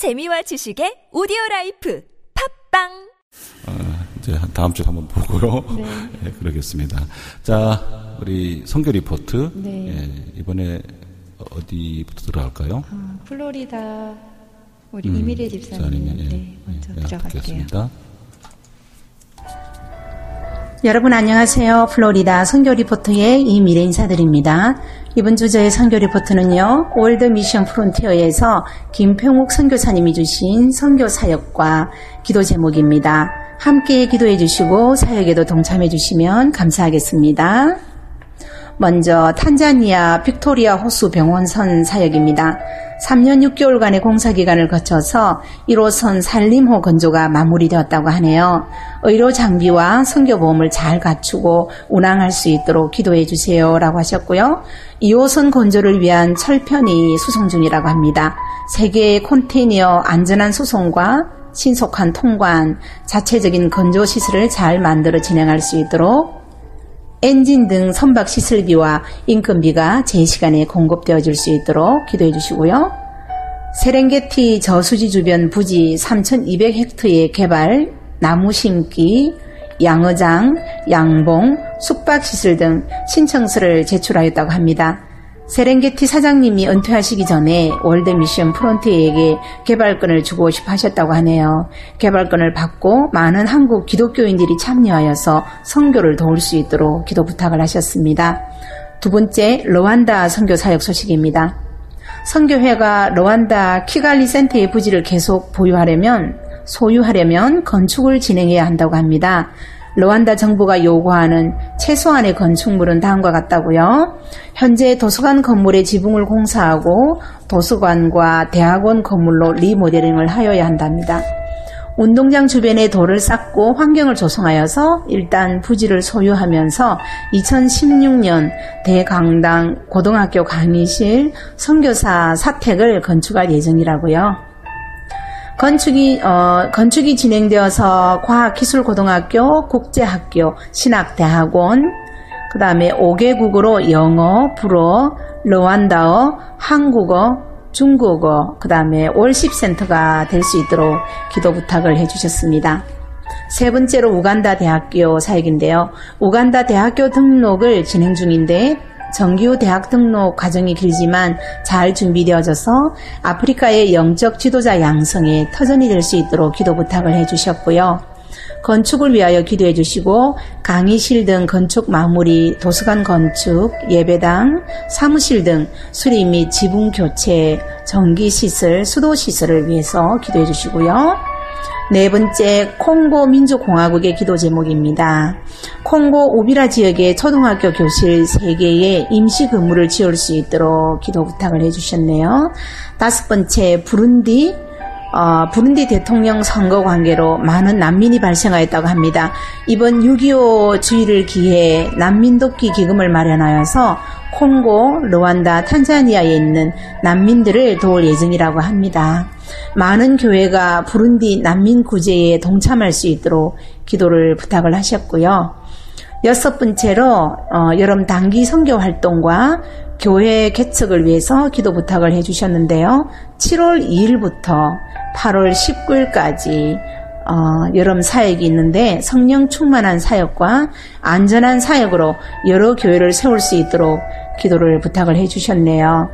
재미와 지식의 오디오 life 팟빵 어, 이제 다음 주에 한번 보고요. 네. 예, 그러겠습니다. 자, 우리 선교 리포트. 네. 예, 이번에 어디부터 들어갈까요? 아, 플로리다 우리 음, 이미례 집사님 예, 네, 먼저 예, 들어갈게요. 듣겠습니다. 여러분 안녕하세요. 플로리다 선교 리포트의 이미례 인사드립니다. 이번 주제의 선교 리포트는요. 월드 미션 프론티어에서 김평욱 선교사님이 주신 선교 사역과 기도 제목입니다. 함께 기도해 주시고 사역에도 동참해 주시면 감사하겠습니다. 먼저 탄자니아 빅토리아 호수 병원선 사역입니다. 3년 6개월간의 공사 기간을 거쳐서 1호선 산림호 건조가 마무리되었다고 하네요. 의료 장비와 선교보험을 잘 갖추고 운항할 수 있도록 기도해 주세요라고 하셨고요. 2호선 건조를 위한 철편이 수송 중이라고 합니다. 세계의 컨테이너 안전한 수송과 신속한 통관, 자체적인 건조 시설을 잘 만들어 진행할 수 있도록 엔진 등 선박 시설비와 인건비가 제 시간에 공급되어질 수 있도록 기도해 주시고요. 세렝게티 저수지 주변 부지 3,200헥터의 개발, 나무 심기, 양어장, 양봉, 숙박시설 등 신청서를 제출하였다고 합니다. 세렝게티 사장님이 은퇴하시기 전에 월드미션 프론티어에게 개발권을 주고 싶어 하셨다고 하네요. 개발권을 받고 많은 한국 기독교인들이 참여하여서 선교를 도울 수 있도록 기도 부탁을 하셨습니다. 두 번째, 르완다 선교 사역 소식입니다. 선교회가 르완다 키갈리 센터의 부지를 계속 보유하려면 소유하려면 건축을 진행해야 한다고 합니다. 르완다 정부가 요구하는 최소한의 건축물은 다음과 같다고요. 현재 도서관 건물의 지붕을 공사하고 도서관과 대학원 건물로 리모델링을 하여야 한답니다. 운동장 주변에 돌을 쌓고 환경을 조성하여서 일단 부지를 소유하면서 2016년 대강당 고등학교 강의실 선교사 사택을 건축할 예정이라고요. 건축이 어, 건축이 진행되어서 과학기술고등학교, 국제학교, 신학대학원, 그 다음에 5개국으로 영어, 불어, 르완다어, 한국어, 중국어, 그 다음에 월십센터가 될 수 있도록 기도 부탁을 해주셨습니다. 세 번째로 우간다 대학교 사역인데요. 우간다 대학교 등록을 진행 중인데 정규 대학 등록 과정이 길지만 잘 준비되어져서 아프리카의 영적 지도자 양성에 터전이 될 수 있도록 기도 부탁을 해주셨고요. 건축을 위하여 기도해 주시고 강의실 등 건축 마무리, 도서관 건축, 예배당, 사무실 등 수리 및 지붕 교체, 전기 시설, 수도 시설을 위해서 기도해 주시고요. 네 번째, 콩고 민주공화국의 기도 제목입니다. 콩고 오비라 지역의 초등학교 교실 3개의 임시 근무를 지을 수 있도록 기도 부탁을 해주셨네요. 다섯 번째, 부룬디, 어, 부룬디 대통령 선거 관계로 많은 난민이 발생하였다고 합니다. 이번 6.25 주의를 기해 난민 돕기 기금을 마련하여서 콩고, 르완다, 탄자니아에 있는 난민들을 도울 예정이라고 합니다. 많은 교회가 부룬디 난민 구제에 동참할 수 있도록 기도를 부탁을 하셨고요. 여섯 번째로 어, 여름 단기 선교 활동과 교회 개척을 위해서 기도 부탁을 해주셨는데요. 7월 2일부터 8월 19일까지 어, 여름 사역이 있는데 성령 충만한 사역과 안전한 사역으로 여러 교회를 세울 수 있도록 기도를 부탁을 해주셨네요.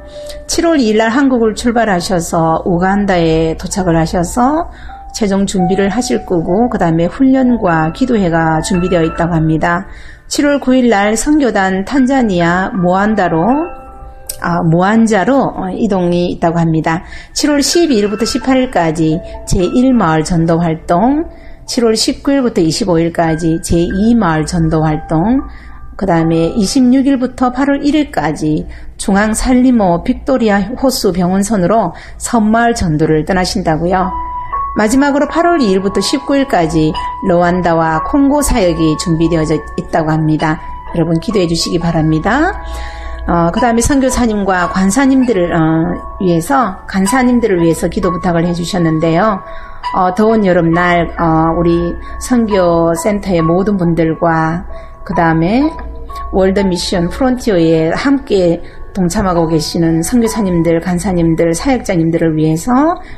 7월 2일 날 한국을 출발하셔서 우간다에 도착을 하셔서 최종 준비를 하실 거고 그 다음에 훈련과 기도회가 준비되어 있다고 합니다. 7월 9일 날 선교단 탄자니아 모안다로 아, 모안자로 이동이 있다고 합니다. 7월 12일부터 18일까지 제1마을 전도 활동, 7월 19일부터 25일까지 제2마을 전도 활동, 그 다음에 26일부터 8월 1일까지 중앙 살리모 빅토리아 호수 병원선으로 섬마을 전도를 떠나신다고요. 마지막으로 8월 2일부터 19일까지 르완다와 콩고 사역이 준비되어져 있다고 합니다. 여러분 기도해 주시기 바랍니다. 어, 그 다음에 선교사님과 관사님들을 어, 위해서 간사님들을 위해서 기도 부탁을 해주셨는데요. 어, 더운 여름날 어, 우리 선교센터의 모든 분들과 그 다음에 월드 미션 프론티어에 함께 동참하고 계시는 선교사님들, 간사님들, 사역자님들을 위해서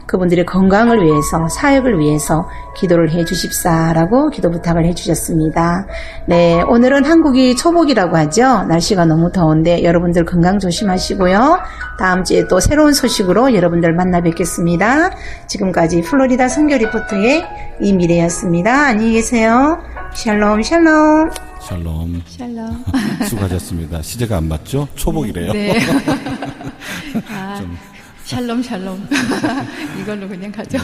그분들의 건강을 위해서 사역을 위해서 기도를 해 주십사라고 기도 부탁을 해 주셨습니다. 네, 오늘은 한국이 초복이라고 하죠. 날씨가 너무 더운데 여러분들 건강 조심하시고요. 다음 주에 또 새로운 소식으로 여러분들 만나 뵙겠습니다. 지금까지 플로리다 선교 리포터의 이미래였습니다. 안녕히 계세요. 샬롬 샬롬. 샬롬. 샬롬. 수고하셨습니다. 시제가 안 맞죠? 초복이래요. 네. 아, 샬롬 샬롬. 이걸로 그냥 가죠.